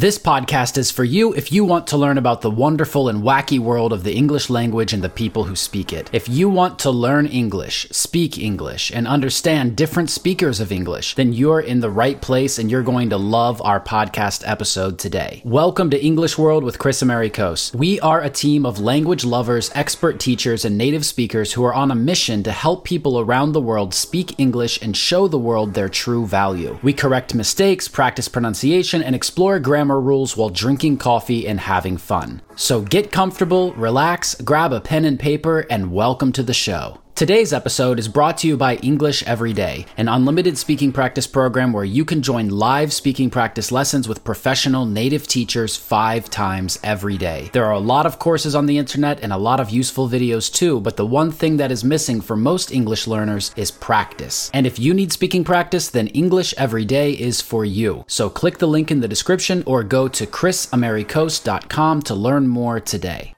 This podcast is for you if you want to learn about the wonderful and wacky world of the English language and the people who speak it. If you want to learn English, speak English, and understand different speakers of English, then you're in the right place and you're going to love our podcast episode today. Welcome to English World with Kris Amerikos. We are a team of language lovers, expert teachers, and native speakers who are on a mission to help people around the world speak English and show the world their true value. We correct mistakes, practice pronunciation, and explore grammar grammar rules while drinking coffee and having fun. So get comfortable, relax, grab a pen and paper, and welcome to the show. Today's episode is brought to you by English Every Day, an unlimited speaking practice program where you can join live speaking practice lessons with professional native teachers five times every day. There are a lot of courses on the internet and a lot of useful videos too, but the one thing that is missing for most English learners is practice. And if you need speaking practice, then English Every Day is for you. So click the link in the description or go to krisamerikos.com to learn more today.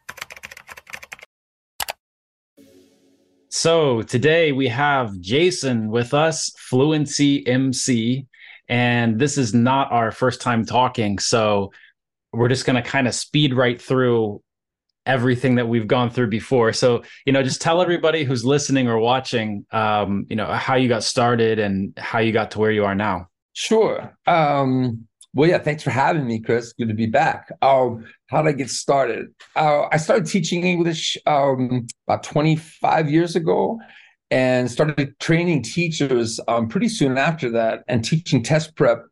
So today we have Jason with us, Fluency MC, and this is not our first time talking. So we're just going to kind of speed right through everything that we've gone through before. So, you know, just tell everybody who's listening or watching, um, you know, how you got started and how you got to where you are now. Sure. Um, well, yeah, thanks for having me, Kris. Good to be back. Um, how did I get started? Uh, I started teaching English um, about 25 years ago and started training teachers um, pretty soon after that and teaching test prep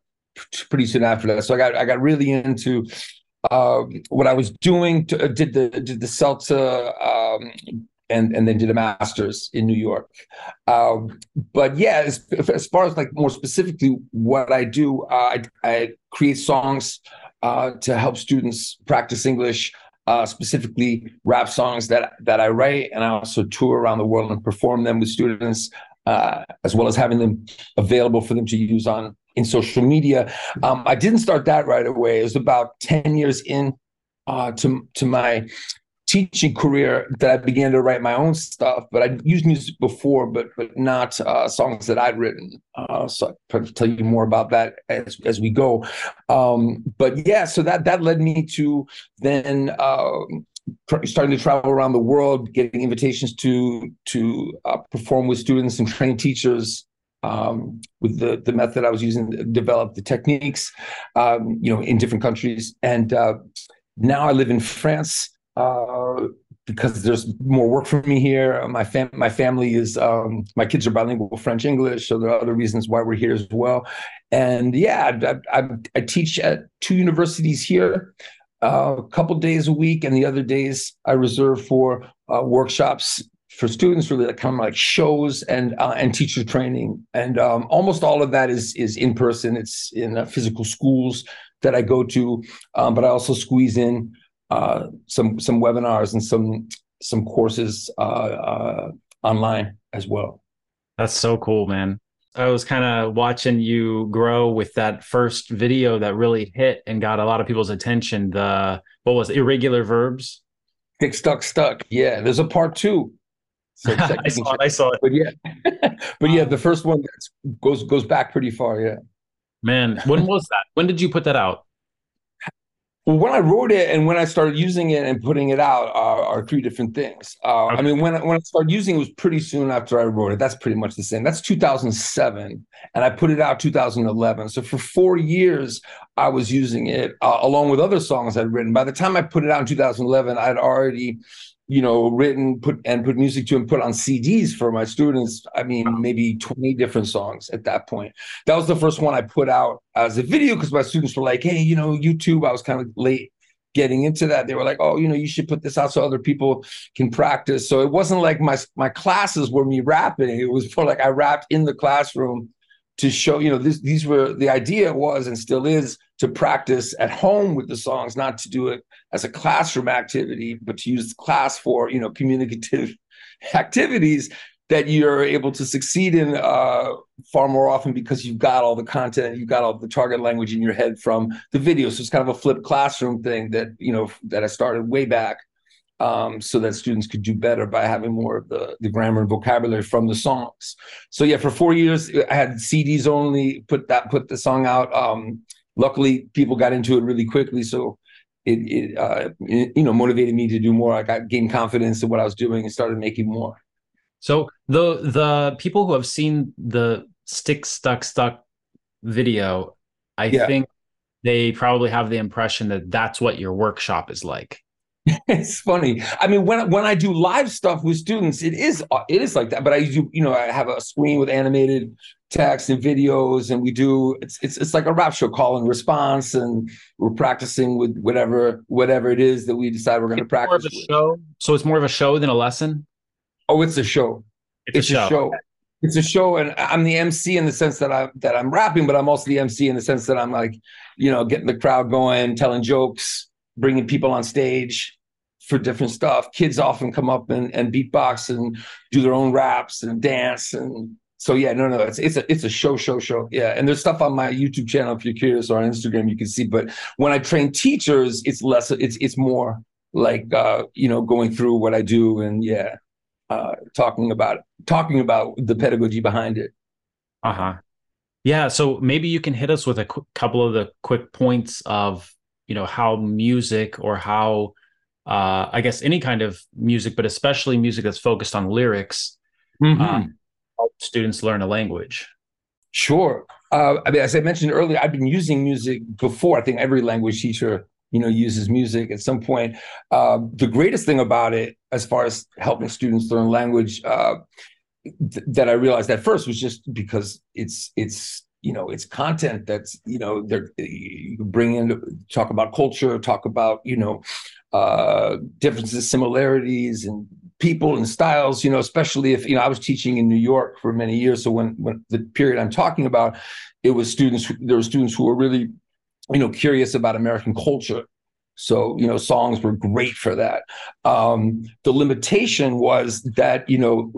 pretty soon after that. So I got I got really into uh, what I was doing. To, uh, did the did the CELTA um, and and then did a master's in New York. Um, but yeah, as, as, far as like more specifically what I do, uh, I, I create songs uh, to help students practice English. Uh, specifically, rap songs that that I write, and I also tour around the world and perform them with students, uh, as well as having them available for them to use on in social media. Um, I didn't start that right away. It was about ten years in uh, to to my teaching career that I began to write my own stuff, but I'd used music before, but but not uh, songs that I'd written. Uh, so I'll tell you more about that as as we go. Um, but yeah, so that that led me to then uh, starting to travel around the world, getting invitations to to uh, perform with students and train teachers. Um, with the the method I was using, to develop the techniques, um, you know, in different countries, and uh, now I live in France uh, because there's more work for me here. My fam- my family is um, my kids are bilingual French English, so there are other reasons why we're here as well. And yeah, I, I, I teach at two universities here, uh, a couple days a week, and the other days I reserve for uh, workshops for students, really like kind of like shows and uh, and teacher training. And um, almost all of that is is in person. It's in uh, physical schools that I go to, um, but I also squeeze in uh, some some webinars and some some courses uh, uh, online as well. That's so cool, man. I was kind of watching you grow with that first video that really hit and got a lot of people's attention. The what was it, irregular verbs? Stick, stuck, stuck. Yeah, there's a part two. So I saw it. I saw it. But yeah, but yeah, the first one goes goes back pretty far. Yeah. Man, when was that? When did you put that out? Well, when I wrote it and when I started using it and putting it out are, are three different things. Uh, okay. I mean, when when I started using it was pretty soon after I wrote it. That's pretty much the same. That's 2007, and I put it out 2011. So for four years, I was using it uh, along with other songs I'd written. By the time I put it out in 2011, I'd already you know, written, put and put music to and put on CDs for my students. I mean, maybe 20 different songs at that point. That was the first one I put out as a video because my students were like, hey, you know, YouTube. I was kind of late getting into that. They were like, oh, you know, you should put this out so other people can practice. So it wasn't like my my classes were me rapping. It was more like I rapped in the classroom to show, you know, this, these were the idea was and still is to practice at home with the songs, not to do it as a classroom activity, but to use the class for, you know, communicative activities that you're able to succeed in uh, far more often because you've got all the content, you've got all the target language in your head from the video. So it's kind of a flipped classroom thing that you know that I started way back um, so that students could do better by having more of the, the grammar and vocabulary from the songs. So yeah, for four years I had CDs only. Put that put the song out um, luckily people got into it really quickly. So it, it, uh, it, you know, motivated me to do more. I got gained confidence in what I was doing and started making more. So the the people who have seen the stick stuck stuck video, I yeah. think they probably have the impression that that's what your workshop is like. it's funny. I mean, when when I do live stuff with students, it is it is like that. But I do, you know, I have a screen with animated text and videos, and we do it's it's it's like a rap show call and response, and we're practicing with whatever whatever it is that we decide we're going to practice. show. So it's more of a show than a lesson. Oh, it's a show. It's, it's a show. A show. It's a show, and I'm the MC in the sense that I that I'm rapping, but I'm also the MC in the sense that I'm like, you know, getting the crowd going, telling jokes, bringing people on stage for different stuff. Kids often come up and, and beatbox and do their own raps and dance and so yeah, no, no, it's it's a it's a show, show, show. Yeah, and there's stuff on my YouTube channel if you're curious, or on Instagram you can see. But when I train teachers, it's less. It's it's more like uh, you know going through what I do and yeah, uh, talking about talking about the pedagogy behind it. Uh huh. Yeah. So maybe you can hit us with a qu- couple of the quick points of you know how music or how uh, I guess any kind of music, but especially music that's focused on lyrics, mm-hmm. uh, help students learn a language. Sure. Uh, I mean, as I mentioned earlier, I've been using music before. I think every language teacher, you know, uses music at some point. Uh, the greatest thing about it, as far as helping students learn language, uh, th- that I realized at first was just because it's it's you know it's content that's you know they're you bring in talk about culture talk about you know uh differences similarities and people and styles you know especially if you know i was teaching in new york for many years. So when when the period i'm talking about it was students there were students who were really you know curious about american culture. So you know songs were great for that. Um the limitation was that you know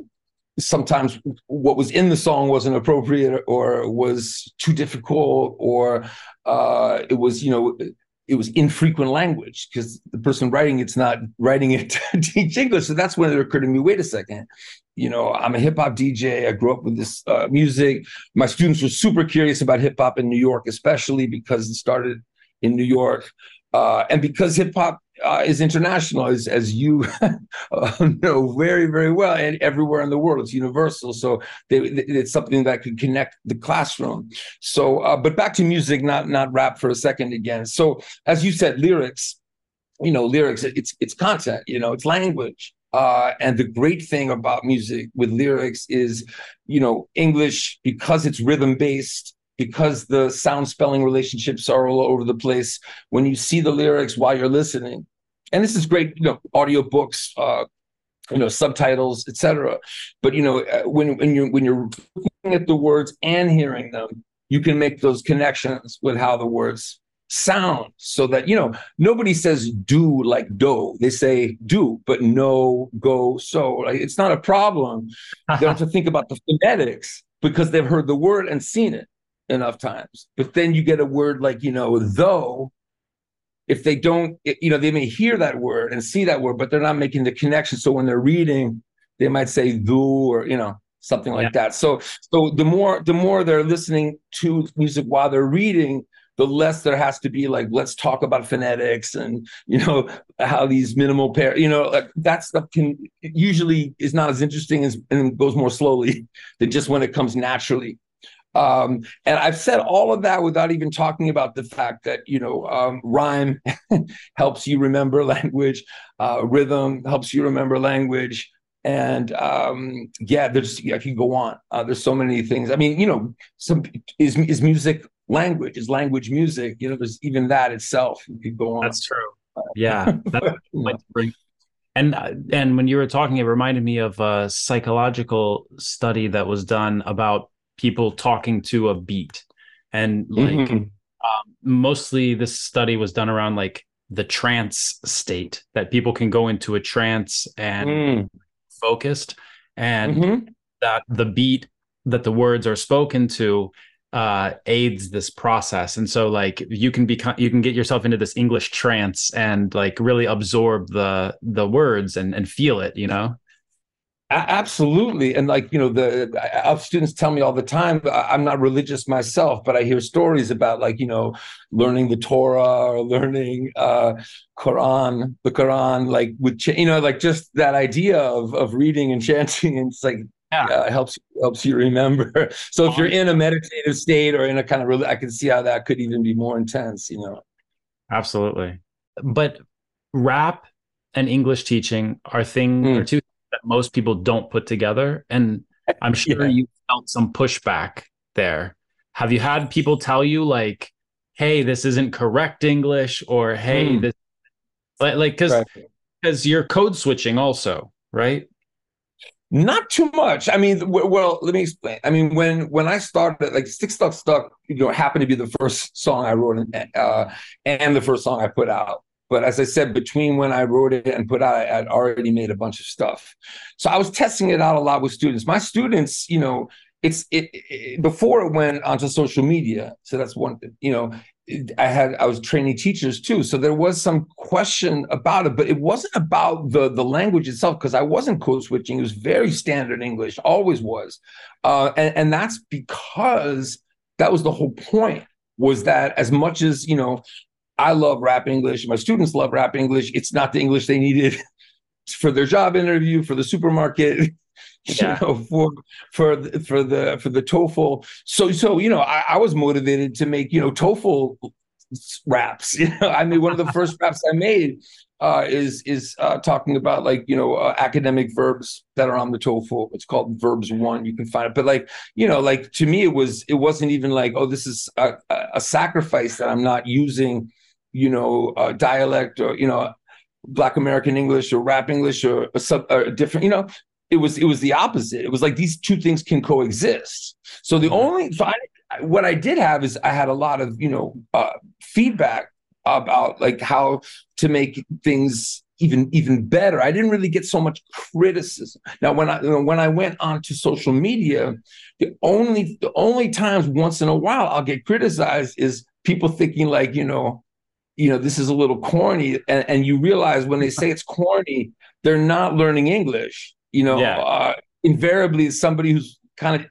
sometimes what was in the song wasn't appropriate or was too difficult or uh, it was you know it was infrequent language because the person writing it's not writing it to teach english so that's when it occurred to me wait a second. You know i'm a hip-hop dj i grew up with this uh, music. My students were super curious about hip-hop in new york especially because it started in new york uh, and because hip hop uh, is international, as, as you uh, know very, very well, and everywhere in the world, it's universal. So they, it's something that could connect the classroom. So, uh, but back to music, not not rap for a second again. So, as you said, lyrics. You know, lyrics. It's it's content. You know, it's language. Uh, and the great thing about music with lyrics is, you know, English because it's rhythm based because the sound spelling relationships are all over the place when you see the lyrics while you're listening and this is great you know audiobooks uh you know subtitles etc but you know uh, when when you're when you're looking at the words and hearing them you can make those connections with how the words sound so that you know nobody says do like do. They say do but no go so like, it's not a problem. They don't have to think about the phonetics because they've heard the word and seen it enough times. But then you get a word like, you know, though, if they don't, you know, they may hear that word and see that word, but they're not making the connection. So when they're reading, they might say "do" or, you know, something like yeah. that. So, so the more the more they're listening to music while they're reading, the less there has to be like let's talk about phonetics and you know how these minimal pair you know like that stuff can usually is not as interesting as and goes more slowly than just when it comes naturally um, and I've said all of that without even talking about the fact that you know um, rhyme helps you remember language, uh, rhythm helps you remember language, and um, yeah, there's I can go on. Uh, there's so many things. I mean, you know, some is is music language? Is language music? You know, there's even that itself. You could go on. That's true. Yeah, that's and and when you were talking, it reminded me of a psychological study that was done about people talking to a beat and like mm-hmm. um, mostly this study was done around like the trance state that people can go into a trance and mm. focused and mm-hmm. that the beat that the words are spoken to uh, aids this process and so like you can become you can get yourself into this english trance and like really absorb the the words and and feel it you know Absolutely. And like, you know, the students tell me all the time, I'm not religious myself, but I hear stories about like, you know, learning the Torah or learning uh Quran, the Quran, like with, you know, like just that idea of, of reading and chanting. And it's like, yeah, uh, helps helps you remember. So if you're in a meditative state or in a kind of, really I can see how that could even be more intense, you know. Absolutely. But rap and English teaching are thing mm. are two that most people don't put together. And I'm sure yeah. you felt some pushback there. Have you had people tell you like, hey, this isn't correct English or hey, mm. this like like because because right. you're code switching also, right? Not too much. I mean, well, let me explain. I mean, when when I started, like Stick Stuck Stuck, you know, happened to be the first song I wrote, uh, and the first song I put out. But as I said, between when I wrote it and put out, I had already made a bunch of stuff. So I was testing it out a lot with students. My students, you know, it's it, it before it went onto social media. So that's one, you know, I had I was training teachers too, so there was some question about it, but it wasn't about the the language itself because I wasn't code switching. It was very standard English, always was, uh, and and that's because that was the whole point. Was that as much as you know I love rap English. My students love rap English. It's not the English they needed for their job interview, for the supermarket, yeah. you know, for for the, for the for the TOEFL. So so you know, I, I was motivated to make you know TOEFL raps. You know, I mean, one of the first raps I made uh, is is uh, talking about like you know uh, academic verbs that are on the TOEFL. It's called Verbs One. You can find it, but like you know, like to me, it was it wasn't even like oh, this is a, a sacrifice that I'm not using you know, uh, dialect or you know, Black American English or rap English or a, sub, or a different, you know, it was it was the opposite. It was like these two things can coexist. So the mm-hmm. only so I, what I did have is I had a lot of you know uh, feedback about like how to make things even even better. I didn't really get so much criticism. Now when I when I went onto social media, the only the only times once in a while I'll get criticized is people thinking like you know you know, this is a little corny. And, and you realize when they say it's corny, they're not learning English. You know, yeah. uh, invariably, somebody who's kind of,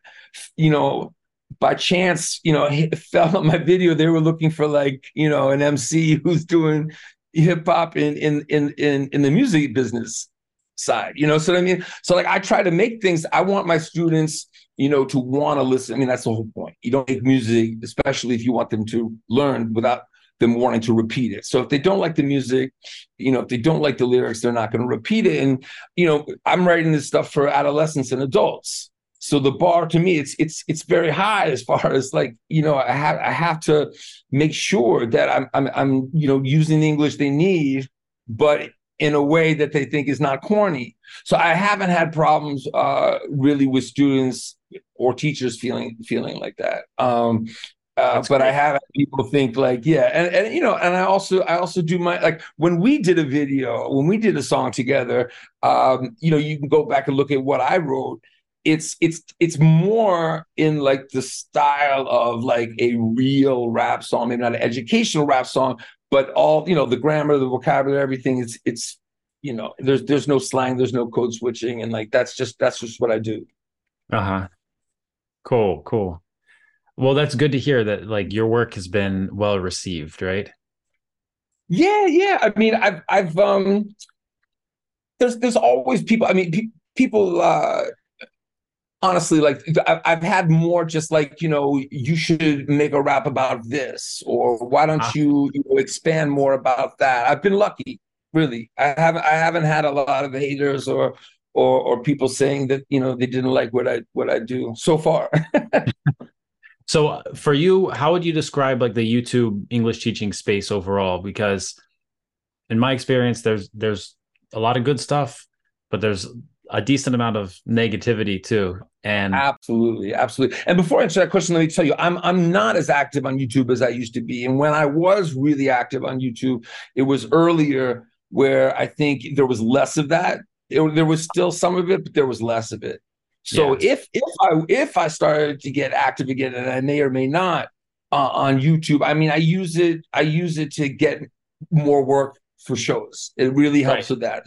you know, by chance, you know, fell on my video. They were looking for like, you know, an MC who's doing hip hop in in in in in the music business side. You know, so I mean, so like I try to make things. I want my students, you know, to want to listen. I mean, that's the whole point. You don't make music, especially if you want them to learn without them wanting to repeat it. So if they don't like the music, you know, if they don't like the lyrics, they're not going to repeat it. And you know, I'm writing this stuff for adolescents and adults. So the bar to me, it's it's it's very high as far as like you know, I have I have to make sure that I'm I'm I'm you know using the English they need, but in a way that they think is not corny. So I haven't had problems uh, really with students or teachers feeling feeling like that. Um, uh, but great. I have people think like, yeah, and, and you know, and I also I also do my like when we did a video, when we did a song together, um, you know, you can go back and look at what I wrote. It's it's it's more in like the style of like a real rap song, maybe not an educational rap song, but all you know, the grammar, the vocabulary, everything. It's it's you know, there's there's no slang, there's no code switching, and like that's just that's just what I do. Uh huh. Cool, cool. Well, that's good to hear that like your work has been well received, right? Yeah, yeah. I mean, I've I've um there's there's always people, I mean, pe- people uh honestly like I've had more just like you know you should make a rap about this or why don't uh-huh. you, you know, expand more about that i've been lucky really i haven't i haven't had a lot of haters or or or people saying that you know they didn't like what i what i do so far So uh, for you, how would you describe like the YouTube English teaching space overall? Because in my experience, there's there's a lot of good stuff, but there's a decent amount of negativity too. And absolutely, absolutely. And before I answer that question, let me tell you, I'm I'm not as active on YouTube as I used to be. And when I was really active on YouTube, it was earlier where I think there was less of that. It, there was still some of it, but there was less of it. So yeah. if if I if I started to get active again, and I may or may not uh, on YouTube, I mean, I use it I use it to get more work for shows. It really helps right. with that.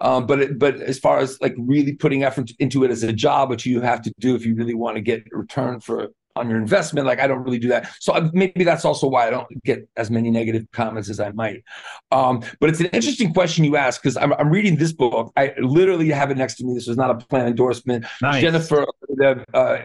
Um, but it, but as far as like really putting effort into it as a job, which you have to do if you really want to get return for on your investment. Like I don't really do that. So maybe that's also why I don't get as many negative comments as I might. Um, but it's an interesting question you ask because I'm, I'm, reading this book. I literally have it next to me. This is not a plan endorsement. Nice. Jennifer, uh,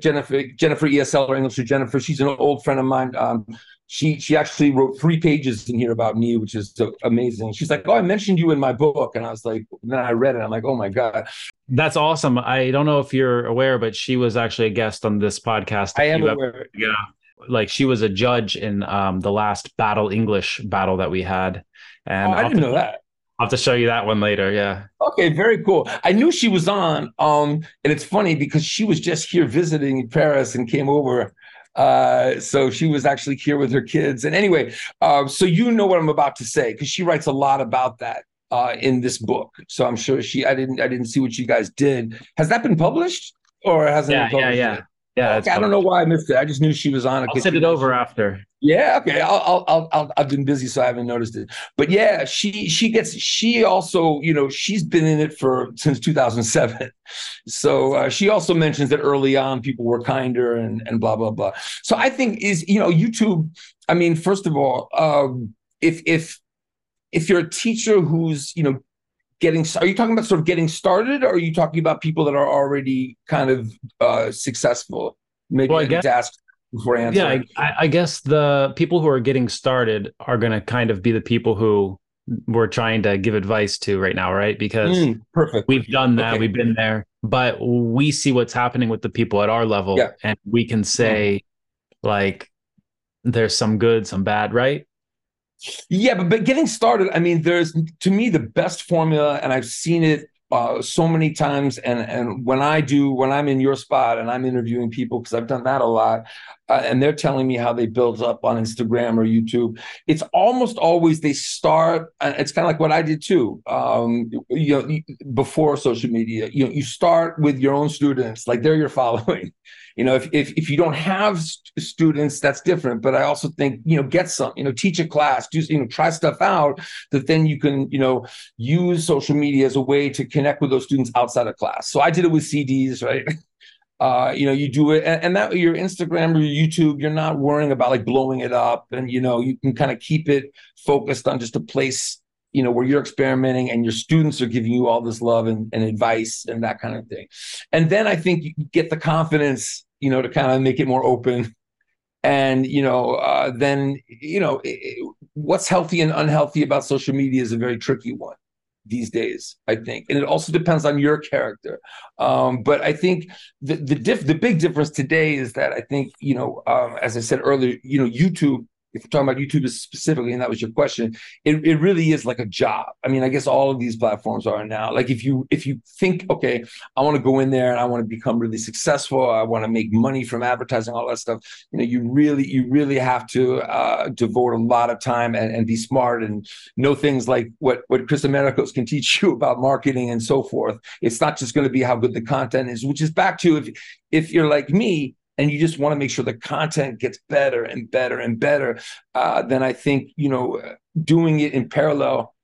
Jennifer, Jennifer ESL or English or Jennifer. She's an old friend of mine. Um, she she actually wrote three pages in here about me, which is amazing. She's like, "Oh, I mentioned you in my book," and I was like, then I read it. I'm like, "Oh my god, that's awesome!" I don't know if you're aware, but she was actually a guest on this podcast. I am aware. Yeah, like she was a judge in um, the last Battle English battle that we had, and oh, I didn't know that. I'll have to show you that one later. Yeah. Okay, very cool. I knew she was on. Um, and it's funny because she was just here visiting Paris and came over uh, so she was actually here with her kids. And anyway, uh, so you know what I'm about to say because she writes a lot about that uh, in this book. So I'm sure she. I didn't. I didn't see what you guys did. Has that been published or hasn't? Yeah, yeah, yeah. Yet? Yeah, okay, I don't know why I missed it. I just knew she was on it. I'll send it over after. Yeah, okay. I'll, I'll, I'll, I've been busy, so I haven't noticed it. But yeah, she, she gets, she also, you know, she's been in it for since 2007. So uh, she also mentions that early on people were kinder and and blah blah blah. So I think is, you know, YouTube. I mean, first of all, um, if if if you're a teacher who's, you know, getting are you talking about sort of getting started or are you talking about people that are already kind of uh successful maybe well, I guess, ask before answering yeah I, I, guess the people who are getting started are going to kind of be the people who we're trying to give advice to right now right because mm, perfect we've done that okay. we've been there but we see what's happening with the people at our level yeah. and we can say mm. like there's some good some bad right yeah, but, but getting started, I mean, there's to me the best formula, and I've seen it uh, so many times. And and when I do, when I'm in your spot and I'm interviewing people, because I've done that a lot, uh, and they're telling me how they build up on Instagram or YouTube, it's almost always they start. It's kind of like what I did too. Um, you know, before social media, you know, you start with your own students, like they're your following you know if, if if you don't have st- students that's different but i also think you know get some you know teach a class do you know try stuff out that then you can you know use social media as a way to connect with those students outside of class so i did it with cds right uh, you know, you do it, and, and, that your Instagram or your YouTube, you're not worrying about like blowing it up, and you know, you can kind of keep it focused on just a place you know, where you're experimenting and your students are giving you all this love and, and advice and that kind of thing. And then I think you get the confidence, you know, to kind of make it more open. And, you know, uh, then, you know, it, what's healthy and unhealthy about social media is a very tricky one these days i think and it also depends on your character um, but i think the the, diff, the big difference today is that i think you know um, as i said earlier you know youtube if we're talking about YouTube specifically, and that was your question, it, it really is like a job. I mean, I guess all of these platforms are now. Like if you if you think, okay, I want to go in there and I want to become really successful, I want to make money from advertising, all that stuff. You know, you really you really have to uh, devote a lot of time and, and be smart and know things like what what Kris Amerikos can teach you about marketing and so forth. It's not just going to be how good the content is, which is back to if if you're like me and you just want to make sure the content gets better and better and better, uh, then I think you know doing it in parallel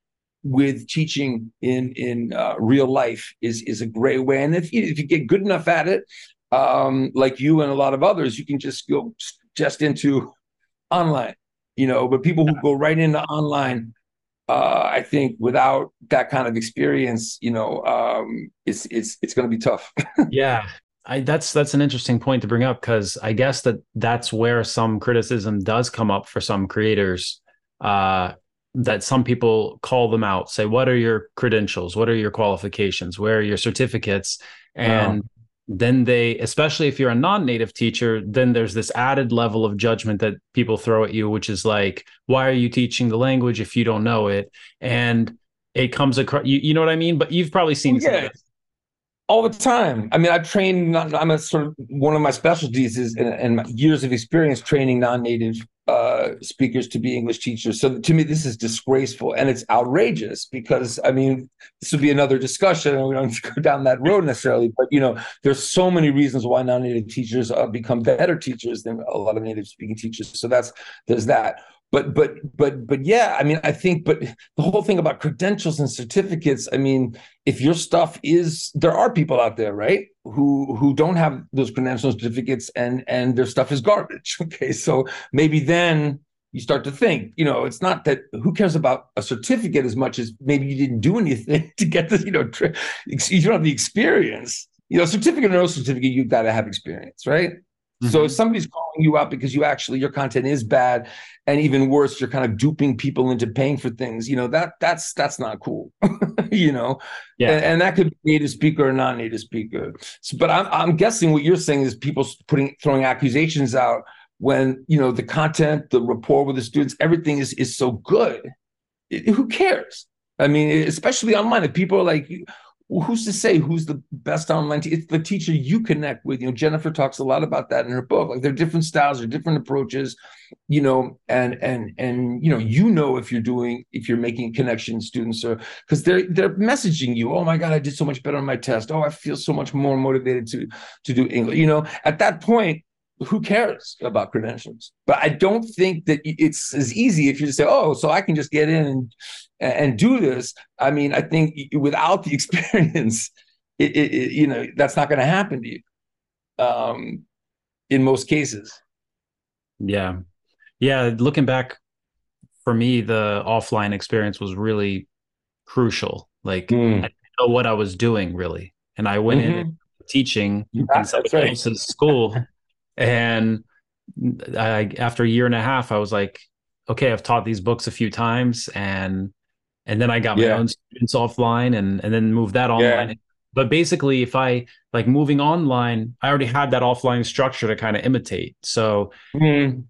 with teaching in in uh, real life is is a great way. And if you, if you get good enough at it, um, like you and a lot of others, you can just go just into online. You know, but people who go right into online, uh, I think without that kind of experience, you know, um, it's it's it's going to be tough. yeah, I, that's that's an interesting point to bring up because I guess that that's where some criticism does come up for some creators. Uh, that some people call them out, say, "What are your credentials? What are your qualifications? Where are your certificates?" And then they, especially if you're a non-native teacher, then there's this added level of judgment that people throw at you, which is like, "Why are you teaching the language if you don't know it?" And it comes across, you, you know what I mean? But you've probably seen yeah all the time. I mean, I've trained. I'm a sort of one of my specialties is and years of experience training non-native uh, speakers to be English teachers. So to me, this is disgraceful and it's outrageous because I mean, this would be another discussion, and we don't go down that road necessarily. But you know, there's so many reasons why non-native teachers uh, become better teachers than a lot of native speaking teachers. So that's there's that. But but but but yeah i mean i think but the whole thing about credentials and certificates i mean if your stuff is there are people out there right who who don't have those credentials and certificates and and their stuff is garbage okay? So maybe then you start to think you know it's not that who cares about a certificate as much as maybe you didn't do anything to get the you know you don't have the experience. You know certificate or no certificate you've got to have experience right so if mm-hmm. somebody's calling you out because you actually your content is bad, and even worse, you're kind of duping people into paying for things, you know that that's that's not cool, you know. Yeah, and, and, that could be native speaker or non-native speaker. So, but I'm I'm guessing what you're saying is people putting throwing accusations out when you know the content, the rapport with the students, everything is is so good. It, who cares? I mean, especially online, if people are like, who's to say who's the best online? It's the teacher you connect with. You know, Jennifer talks a lot about that in her book. Like there are different styles, there are different approaches, you know, and and and you know, you know if you're doing if you're making connections, students are because they're they're messaging you, oh my God, I did so much better on my test. Oh, I feel so much more motivated to to do English. You know, at that point, who cares about credentials? But I don't think that it's as easy if you just say, "Oh, so I can just get in and and do this." I mean, I think without the experience, it, it, it you know that's not going to happen to you. Um, in most cases. Yeah, yeah. Looking back, for me, the offline experience was really crucial. Like mm. I didn't know what I was doing really, and I went mm-hmm. in teaching in somebody right. else's school and I, after a year and a half, I was like, okay, I've taught these books a few times, and and then I got my yeah. own students offline, and and then moved that online. Yeah. But basically, if I like moving online, I already had that offline structure to kind of imitate. So mm-hmm.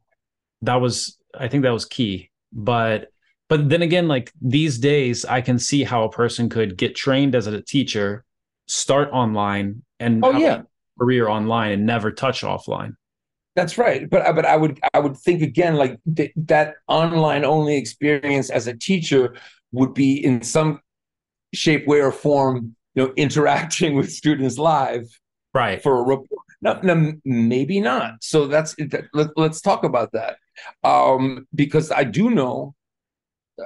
that was, I think that was key. But but then again, like these days, I can see how a person could get trained as a teacher, start online, and oh yeah, career online and never touch offline. That's right, but but I would I would think again like th- that online only experience as a teacher would be in some shape, way, or form, you know, interacting with students live, right? For a report. No, no, maybe not. So that's let, us talk about that, um, because I do know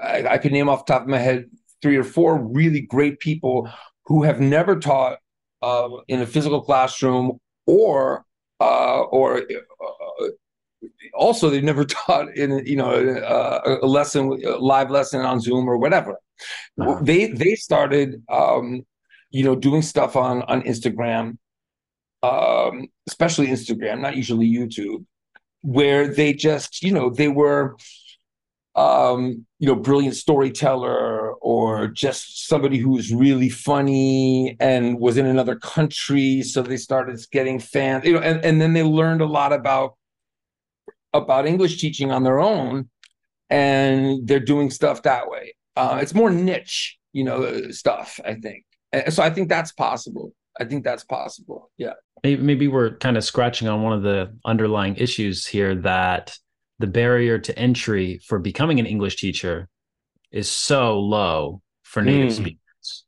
I, I could name off the top of my head three or four really great people who have never taught uh, in a physical classroom or uh, or uh, also they've never taught in you know uh, a lesson a live lesson on zoom or whatever uh-huh. they they started um, you know doing stuff on on instagram um, especially instagram not usually youtube where they just you know they were um, you know, brilliant storyteller or just somebody who was really funny and was in another country. So they started getting fans, you know, and, and then they learned a lot about about English teaching on their own, and they're doing stuff that way. Uh, it's more niche, you know, stuff. I think. So I think that's possible. I think that's possible. Yeah. Maybe we're kind of scratching on one of the underlying issues here that the barrier to entry for becoming an English teacher is so low for native mm. speakers,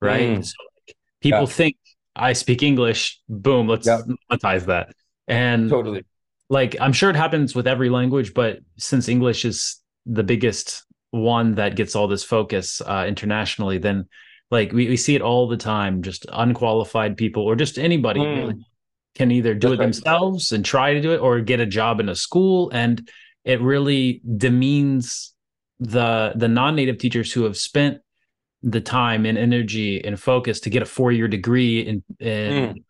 right? Mm. So like, people yeah. think I speak English, boom, let's yep. monetize that. And totally, like I'm sure it happens with every language, but since English is the biggest one that gets all this focus uh, internationally, then like we, we see it all the time, just unqualified people or just anybody mm. really can either do That's it themselves and try to do it or get a job in a school. And it really demeans the the non-native teachers who have spent the time and energy and focus to get a four-year degree in, in mm.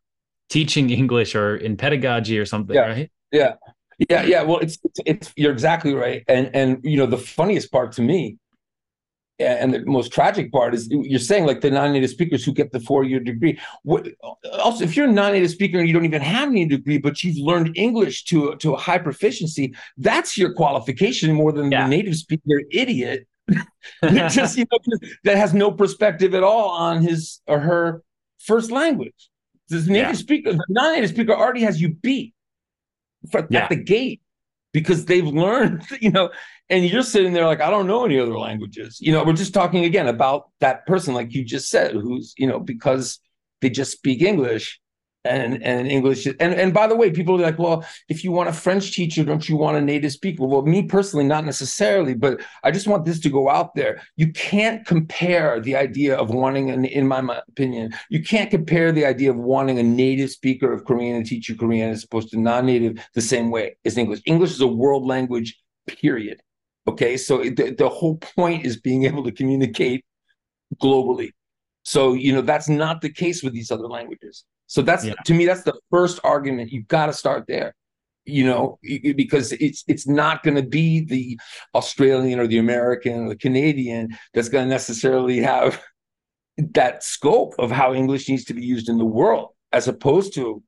teaching english or in pedagogy or something yeah. right? Yeah. Yeah yeah. Well it's, it's it's you're exactly right. And and you know the funniest part to me and the most tragic part is you're saying like the non-native speakers who get the four-year degree. What, also, if you're a non-native speaker and you don't even have any degree, but you've learned English to to a high proficiency, that's your qualification more than yeah. the native speaker idiot. just you know, that has no perspective at all on his or her first language. The native yeah. speaker, the non-native speaker already has you beat at yeah. the gate because they've learned, you know, and you're sitting there like, I don't know any other languages. You know, we're just talking again about that person, like you just said, who's, you know, because they just speak English, and and English. And and by the way, people are like, well, if you want a French teacher, don't you want a native speaker? Well, me personally, not necessarily, but I just want this to go out there. You can't compare the idea of wanting, an, in my, my opinion, you can't compare the idea of wanting a native speaker of Korean to teach you Korean as opposed to non-native the same way as English. English is a world language, period. Okay, so the, the whole point is being able to communicate globally. So you know that's not the case with these other languages. So that's yeah. to me that's the first argument. You've got to start there. You know, because it's it's not going to be the Australian or the American or the Canadian that's going to necessarily have that scope of how English needs to be used in the world, as opposed to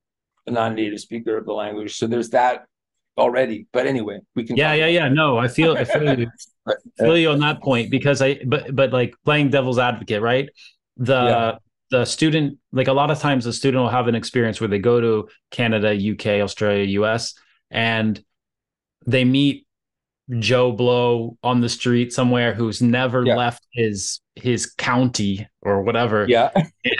a non-native speaker of the language. So there's that already. But anyway, we can. Yeah, yeah, yeah. No, I feel I feel you, feel you on that point because I but but like playing devil's advocate, right? The yeah the student like a lot of times the student will have an experience where they go to Canada, UK, Australia, US and they meet Joe Blow on the street somewhere who's never yeah. left his his county or whatever. Yeah.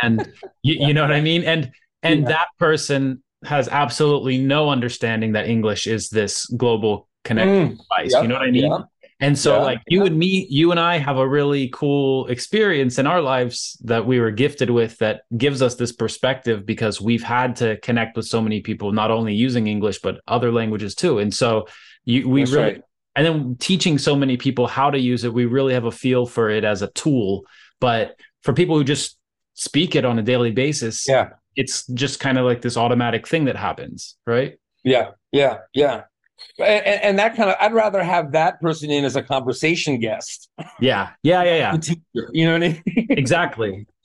and you, you know what I mean? And and yeah. that person has absolutely no understanding that English is this global connection mm, device. Yep, you know what I mean? Yeah. And so, yeah, like you yeah. and me, you and I have a really cool experience in our lives that we were gifted with that gives us this perspective because we've had to connect with so many people, not only using English, but other languages too. And so, you, we That's really, right. and then teaching so many people how to use it, we really have a feel for it as a tool. But for people who just speak it on a daily basis, yeah, it's just kind of like this automatic thing that happens, right? Yeah, yeah, yeah. And, and, that kind of i'd rather have that person in as a conversation guest. Yeah yeah yeah yeah. Teacher, you know what i mean? Exactly.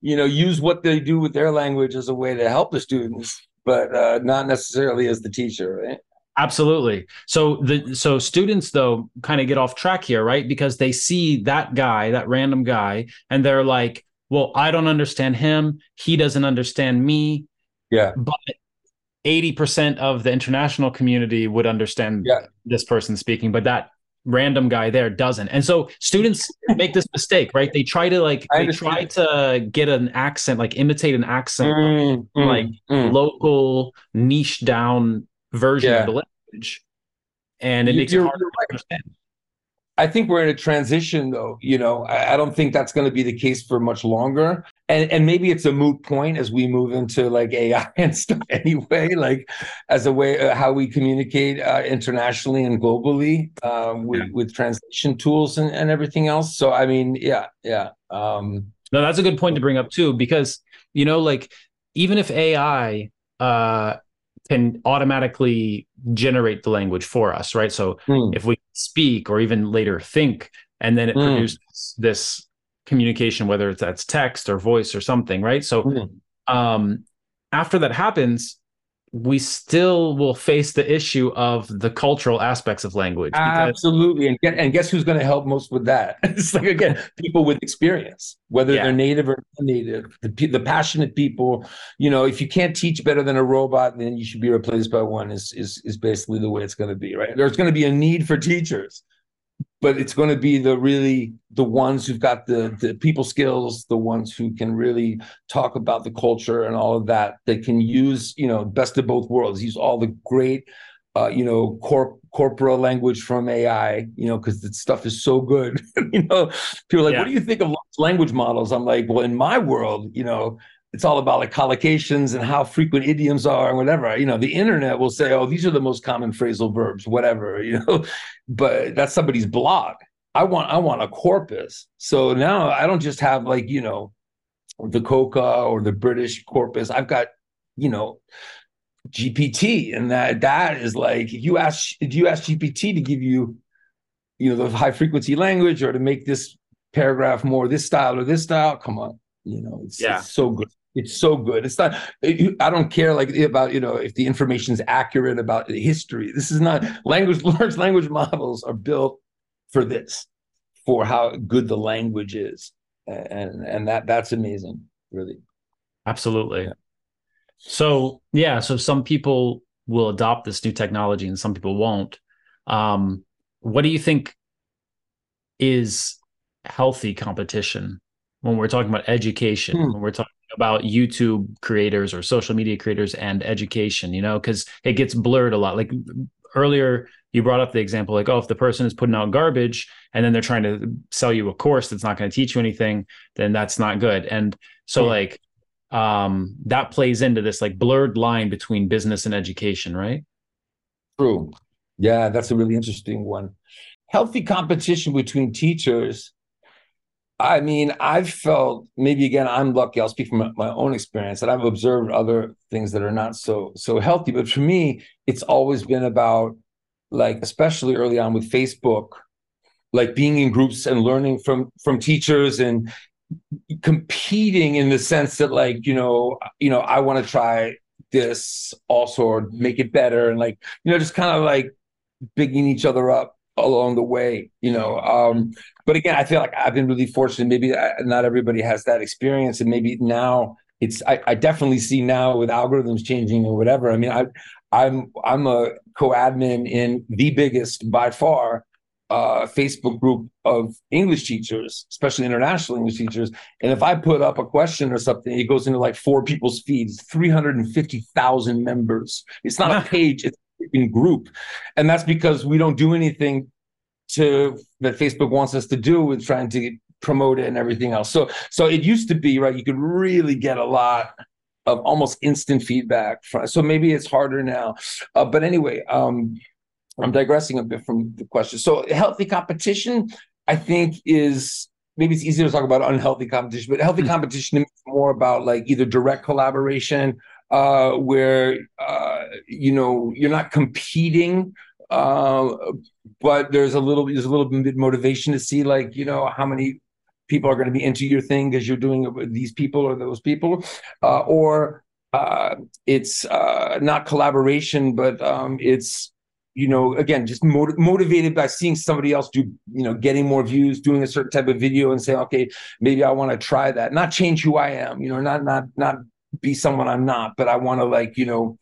You know use what they do with their language as a way to help the students but uh, not necessarily as the teacher right? Absolutely. So the so students though kind of get off track here right? Because they see that guy that random guy and they're like well i don't understand him he doesn't understand me yeah but 80% of the international community would understand yeah. this person speaking, but that random guy there doesn't. And so students make this mistake, right? They try to like they try to get an accent, like imitate an accent, mm, mm, like mm. local niche down version yeah. of the language. And it you, makes it hard right. to understand. I think we're in a transition, though. You know, I, I don't think that's going to be the case for much longer. And and maybe it's a moot point as we move into like AI and stuff anyway. Like as a way uh, how we communicate uh, internationally and globally uh, with yeah. with translation tools and, and everything else. So I mean, yeah, yeah. Um, no, that's a good point to bring up too, because you know, like even if AI uh, can automatically generate the language for us, right? So mm. if we speak or even later think, and then it mm. produces this communication, whether it's that's text or voice or something, right? So mm. um, after that happens, we still will face the issue of the cultural aspects of language. Absolutely, and, and guess who's going to help most with that? it's like again, people with experience, whether yeah. they're native or non-native, the, the passionate people. You know, if you can't teach better than a robot, then you should be replaced by one. Is is is basically the way it's going to be, right? There's going to be a need for teachers but it's going to be the really the ones who've got the the people skills the ones who can really talk about the culture and all of that they can use you know best of both worlds. Use all the great uh, you know corp corporal language from ai you know because the stuff is so good you know? People are like yeah. what do you think of language models? I'm like well in my world you know it's all about like collocations and how frequent idioms are and whatever. You know, the internet will say, oh, these are the most common phrasal verbs, whatever, you know, but that's somebody's blog. I want I want a corpus. So now I don't just have like, you know, the COCA or the British corpus. I've got, you know, GPT. And that that is like if you ask if you ask GPT to give you, you know, the high frequency language or to make this paragraph more this style or this style. Come on. You know, it's, yeah. it's so good. It's so good. It's not. I don't care like about you know if the information is accurate about history. This is not language. Large language models are built for this, for how good the language is, and and that that's amazing, really. Absolutely. Yeah. So yeah, so some people will adopt this new technology and some people won't. Um, what do you think is healthy competition when we're talking about education, hmm. when we're talking about YouTube creators or social media creators and education, you know, because it gets blurred a lot. Like earlier, you brought up the example like, oh, if the person is putting out garbage and then they're trying to sell you a course that's not going to teach you anything, then that's not good. And so, yeah. like, um, that plays into this like blurred line between business and education, right? True. Yeah, that's a really interesting one. Healthy competition between teachers I mean, I've felt maybe again, I'm lucky. I'll speak from my, own experience, and I've observed other things that are not so so healthy. But for me, it's always been about like, especially early on with Facebook, like being in groups and learning from from teachers and competing in the sense that like you know you know I want to try this also or make it better and like you know just kind of like bigging each other up along the way you know um but again i feel like i've been really fortunate maybe not everybody has that experience and maybe now it's I, I definitely see now with algorithms changing or whatever i mean i i'm i'm a co-admin in the biggest by far uh, Facebook group of English teachers, especially international English teachers. And if I put up a question or something, it goes into like four people's feeds, 350,000 members. It's not a page, it's in group. And that's because we don't do anything to that Facebook wants us to do with trying to promote it and everything else. So so it used to be right. You could really get a lot of almost instant feedback. From, so maybe it's harder now. Uh, but anyway, um, I'm digressing a bit from the question. So healthy competition, I think, is maybe it's easier to talk about unhealthy competition, but healthy mm-hmm. competition is more about like either direct collaboration uh, where uh, you know you're not competing, uh, but there's a little there's a little bit motivation to see like you know how many people are going to be into your thing because you're doing it with these people or those people, uh, or uh, it's uh, not collaboration, but um, it's you know, again, just motiv- motivated by seeing somebody else do, you know, getting more views, doing a certain type of video, and say okay, maybe I want to try that. Not change who I am, you know, not not not be someone I'm not, but I want to like, you know,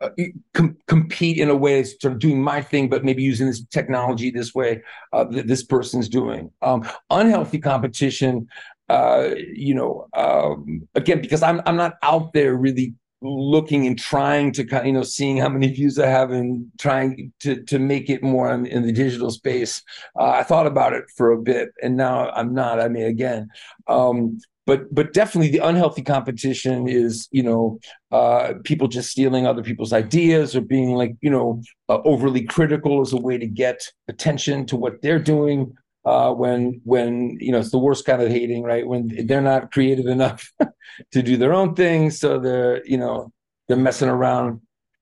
uh, com- compete in a way that's sort of doing my thing, but maybe using this technology this way uh, that this person's doing. Um, unhealthy competition, uh, you know, um, again, because I'm I'm not out there really looking and trying to kind you know seeing how many views I have and trying to to make it more in, in the digital space. Uh, I thought about it for a bit, and now I'm not. I mean, again, um, but but definitely the unhealthy competition is you know uh, people just stealing other people's ideas or being like you know uh, overly critical as a way to get attention to what they're doing uh, when when you know it's the worst kind of hating right? When they're not creative enough to do their own thing so they're you know they're messing around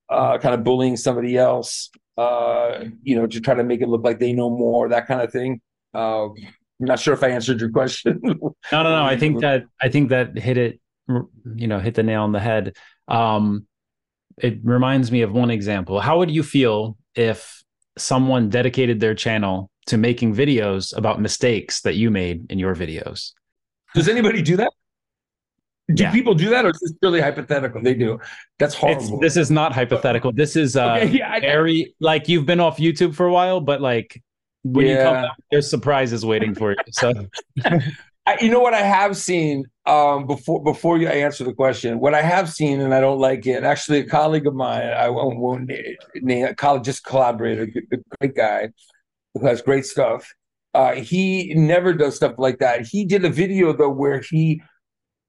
uh, kind of bullying somebody else uh, you know to try to make it look like they know more that kind of thing. Um, I'm not sure if I answered your question. no, no, no. I think that I think that hit it. You know, hit the nail on the head. Um, it reminds me of one example. How would you feel if someone dedicated their channel to making videos about mistakes that you made in your videos? Does anybody do that? Do yeah. people do that, or is this purely hypothetical? They do. That's horrible. It's, this is not hypothetical. This is uh, okay, yeah, very like you've been off YouTube for a while, but like when yeah. you come back, there's surprises waiting for you. So, I, you know what I have seen um, before before you answer the question. What I have seen, and I don't like it. Actually, a colleague of mine, I won't, won't name a college just collaborator, a great guy who has great stuff. Uh, he never does stuff like that. He did a video though where he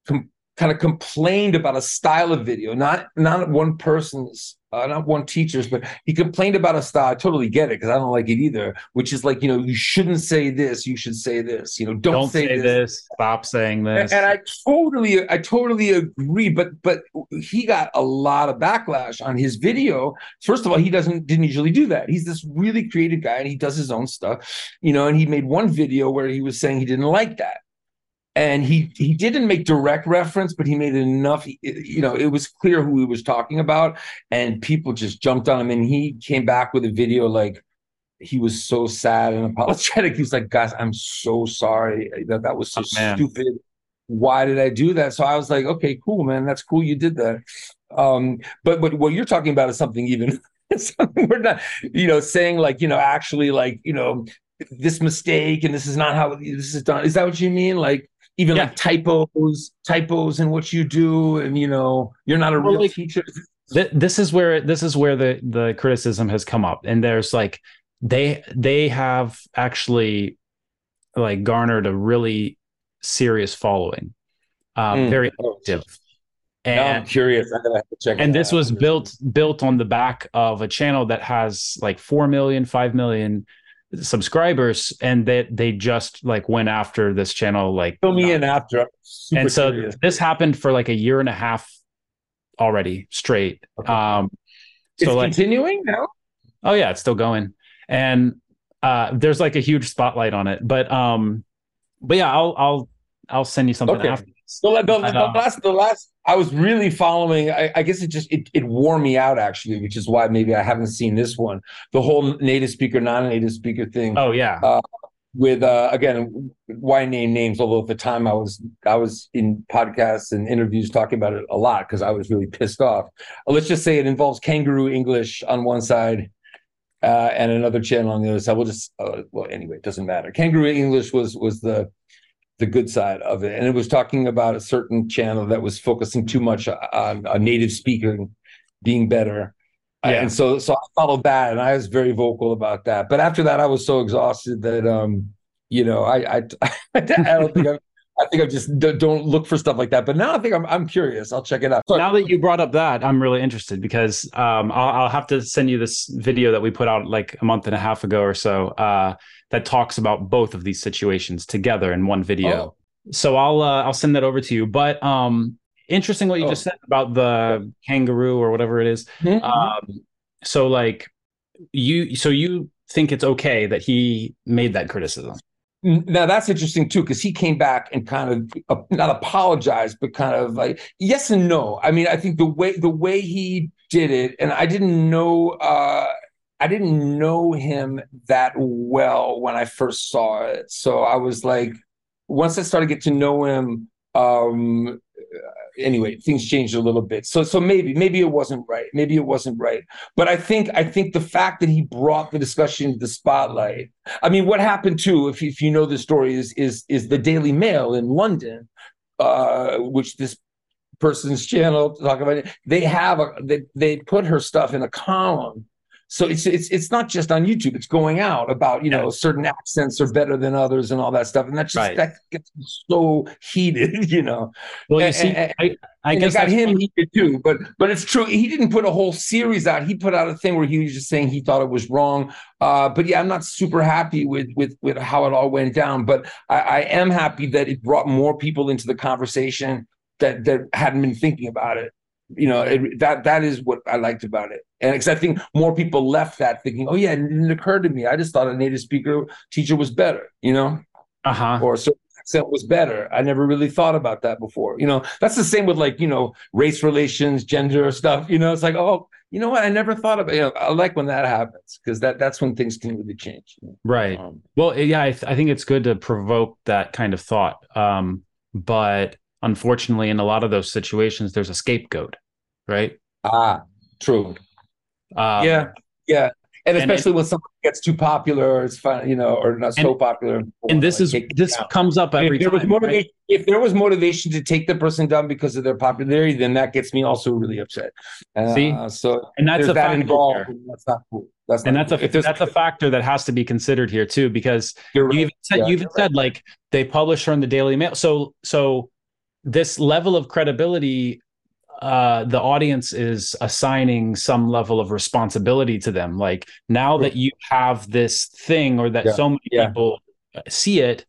com- kind of complained about a style of video, not not one person's uh, not one teacher's, but he complained about a style. I totally get it because I don't like it either. Which is like, you know, you shouldn't say this. You should say this. You know, don't, don't say, say this. this. Stop saying this. And, and I totally, I totally agree. But but he got a lot of backlash on his video. First of all, he doesn't didn't usually do that. He's this really creative guy, and he does his own stuff. You know, and he made one video where he was saying he didn't like that and he he didn't make direct reference but he made enough you know it was clear who he was talking about. And people just jumped on him. And he came back with a video like he was so sad and apologetic. He was like guys i'm so sorry. That that was so oh, stupid. Why did i do that? So i was like okay cool man. That's cool you did that. Um but but what you're talking about is something even we're not you know saying like you know actually like you know this mistake and this is not how this is done. Is that what you mean? Like even Yeah. like typos, typos in what you do, and you know, you're not a Well, real like- teacher. Th- this is where this is where the the criticism has come up and there's like they they have actually like garnered a really serious following um Mm. very active now I'm curious. I'm gonna have to check. and this out. was built built on the back of a channel that has like 4 million 5 million subscribers and that they, just like went after this channel like Fill me in after. And so this happened for like a year and a half already straight Okay. um it's so like continuing now. Oh yeah, it's still going. And uh there's like a huge spotlight on it. But um but yeah, I'll I'll I'll send you something Okay. after. So the, the, the last, the last, I was really following. I, I guess it just it, it wore me out actually, which is why maybe I haven't seen this one. The whole native speaker, non-native speaker thing. Oh yeah. with uh again why name names although at the time i was i was in podcasts and interviews talking about it a lot because i was really pissed off Uh, let's just say it involves kangaroo english on one side uh and another channel on the other side we'll just uh, well anyway it doesn't matter kangaroo english was was the the good side of it and it was talking about a certain channel that was focusing too much on a native speaker being better Yeah. and so so I followed that and I was very vocal about that. But after that I was so exhausted that um you know I I I don't think I'm I think I just don't look for stuff like that. But now I think I'm I'm curious. I'll check it out. So, now that you brought up that, I'm really interested because um I'll, I'll have to send you this video that we put out like a month and a half ago or so uh that talks about both of these situations together in one video. Oh. So I'll uh, I'll send that over to you. But um interesting what you Oh. just said about the kangaroo or whatever it is. Mhm. Um, so like you, so you think it's okay that he made that criticism? Now that's interesting too, because he came back and kind of uh, not apologized, but kind of like yes and no. I mean, I think the way the way he did it, and I didn't know, uh, I didn't know him that well when I first saw it. So I was like, once I started to get to know him, um, anyway, things changed a little bit. So so maybe maybe it wasn't right. Maybe it wasn't right. But I think I think the fact that he brought the discussion to the spotlight. I mean, what happened too, if if you know the story, is is is the Daily Mail in London, uh, which this person's channel talk about it. They have a they they put her stuff in a column. So it's it's it's not just on YouTube. It's going out about you know certain accents are better than others and all that stuff, and that's just Right. that gets so heated, you know. Well, you And- see, and- I, I guess got him heated too, but but it's true. He didn't put a whole series out. He put out a thing where he was just saying he thought it was wrong. Uh, but yeah, I'm not super happy with with with how it all went down. But I, I am happy that it brought more people into the conversation that that hadn't been thinking about it. You know, it, that that is what I liked about it. And because I think more people left that thinking, oh yeah, it didn't occur to me. I just thought a native speaker teacher was better. You know uh-huh. or a certain accent was better. I never really thought about that before. You know, that's the same with like, you know, race relations, gender stuff. You know, it's like, oh, you know what? I never thought about. You know, I like when that happens because that that's when things can really change. Right. Um, Well, yeah, I, th- I think it's good to provoke that kind of thought. Um, but unfortunately, in a lot of those situations, there's a scapegoat, right? ah, true. Um, yeah, yeah. And and especially when someone gets too popular, or it's fun, you know, or not so popular. And this is Like, it this down. comes up every if there was time. right? motivation, if there was motivation to take the person down because of their popularity, then that gets me also really upset. Uh, See? so And that's a that factor involved. and That's not cool. That's And that's cool. a If that's a factor that has to be considered here too, because you're right. you even said Yeah, you even said like they publish her in the Daily Mail. So so this level of credibility, uh, the audience is assigning some level of responsibility to them. Like now that you have this thing, or that Yeah, so many yeah. people see it,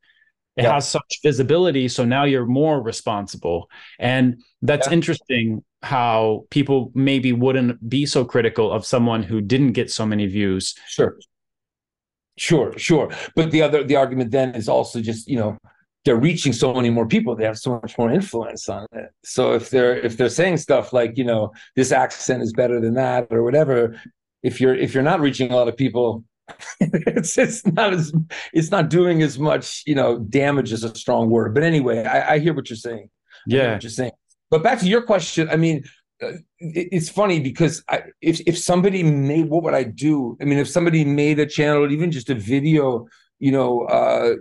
it Yeah. has such visibility. So now you're more responsible, and that's interesting. How people maybe wouldn't be so critical of someone who didn't get so many views. Sure. Sure, sure. But the other the argument then is also just, you know, they're reaching so many more people, they have so much more influence on it. So if they're if they're saying stuff like, you know, this accent is better than that or whatever, if you're if you're not reaching a lot of people, it's it's not as it's not doing as much, you know, damage is a strong word. But anyway, I, I hear what you're saying. Yeah, you're saying. But back to your question, I mean, uh, it- it's funny because I, if if somebody made, what would I do? I mean, if somebody made a channel, or even just a video, you know, uh,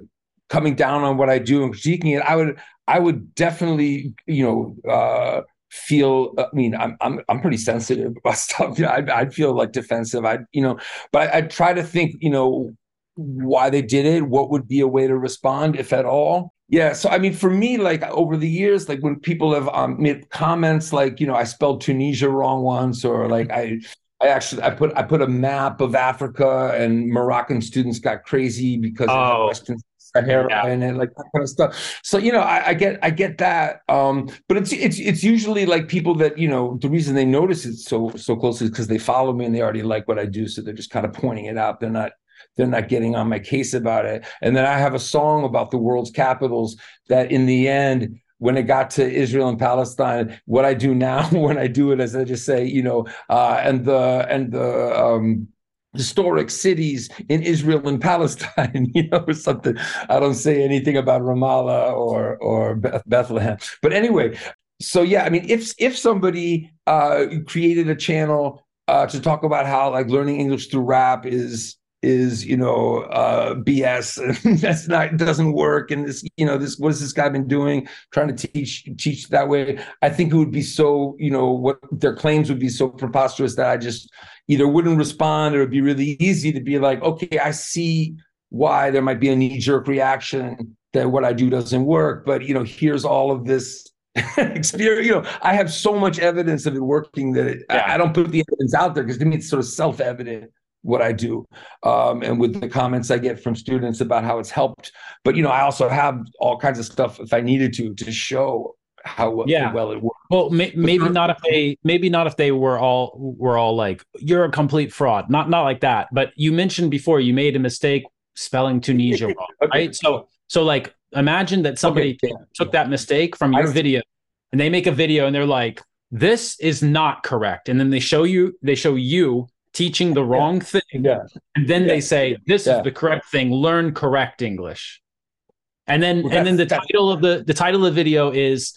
coming down on what I do and critiquing it, I would I would definitely, you know, uh, feel. I mean, I'm I'm I'm pretty sensitive about stuff. You know, I'd, I'd feel like defensive. I, you know, but I, I'd try to think, you know, why they did it, what would be a way to respond, if at all. Yeah. So I mean, for me, like over the years, like when people have um, made comments like, you know, I spelled Tunisia wrong once, or like I I actually I put I put a map of Africa and Moroccan students got crazy because Oh. of Western Sahara Yeah. and like that kind of stuff. So you know, I, I get I get that. Um, but it's it's it's usually like people that you know the reason they notice it so so closely is because they follow me and they already like what I do, so they're just kind of pointing it out. They're not they're not getting on my case about it. And then I have a song about the world's capitals that in the end when it got to Israel and Palestine, what I do now when I do it is I just say, you know, uh, and the and the um, historic cities in Israel and Palestine, you know, or something. I don't say anything about Ramallah or or Beth- Bethlehem. But anyway, so yeah, I mean, if if somebody uh, created a channel uh, to talk about how like learning English through rap is is you know uh bs and that's not doesn't work. And this you know this what has this guy been doing trying to teach teach that way? I think it would be so you know what their claims would be so preposterous that i just either wouldn't respond or it'd be really easy to be like okay i see why there might be a knee-jerk reaction that what i do doesn't work. But you know here's all of this experience you know i have so much evidence of it working that it, Yeah. I, I don't put the evidence out there because to me it's sort of self-evident what I do, um, and with the comments I get from students about how it's helped. But you know, I also have all kinds of stuff if I needed to to show how well, Yeah. well it works. Well, may, maybe not if they maybe not if they were all were all like you're a complete fraud. Not not like that. But you mentioned before you made a mistake spelling Tunisia wrong, Okay. right? So so like imagine that somebody Okay, took that mistake from your video and they make a video and they're like this is not correct and then they show you they show you teaching the wrong thing Yeah, and then Yeah. they say this Yeah. is the correct thing. Learn correct english. And then Well, and then the title of the the title of the video is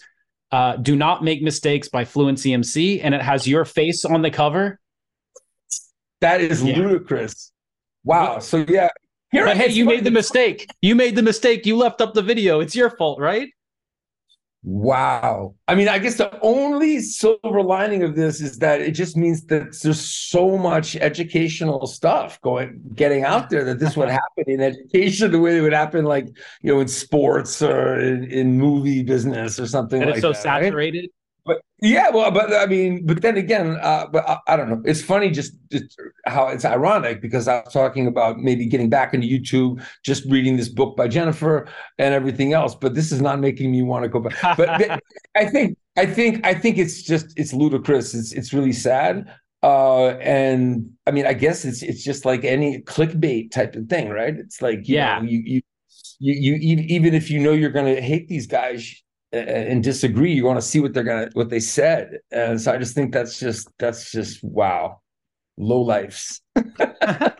uh, do not make mistakes by fluency mc and it has your face on the cover. That is Yeah. ludicrous. Wow. So yeah, here but hey you made the mistake. You made the mistake. You left up the video. It's your fault right Wow. I mean, I guess the only silver lining of this is that it just means that there's so much educational stuff going getting out there that this would happen in education the way it would happen like, you know, in sports or in, in movie business or something and like it's so that. right? But yeah, well, but I mean, but then again, uh, but I, I don't know. It's funny just, just how it's ironic because I was talking about maybe getting back into YouTube, just reading this book by Jennifer and everything else. But this is not making me want to go back. But I think, I think, I think it's just it's ludicrous. It's it's really sad. Uh, and I mean, I guess it's it's just like any clickbait type of thing, right? It's like you Yeah. know, you you you, you even if you know you're going to hate these guys and disagree you want to see what they're gonna what they said and so i just think that's just that's just wow low lives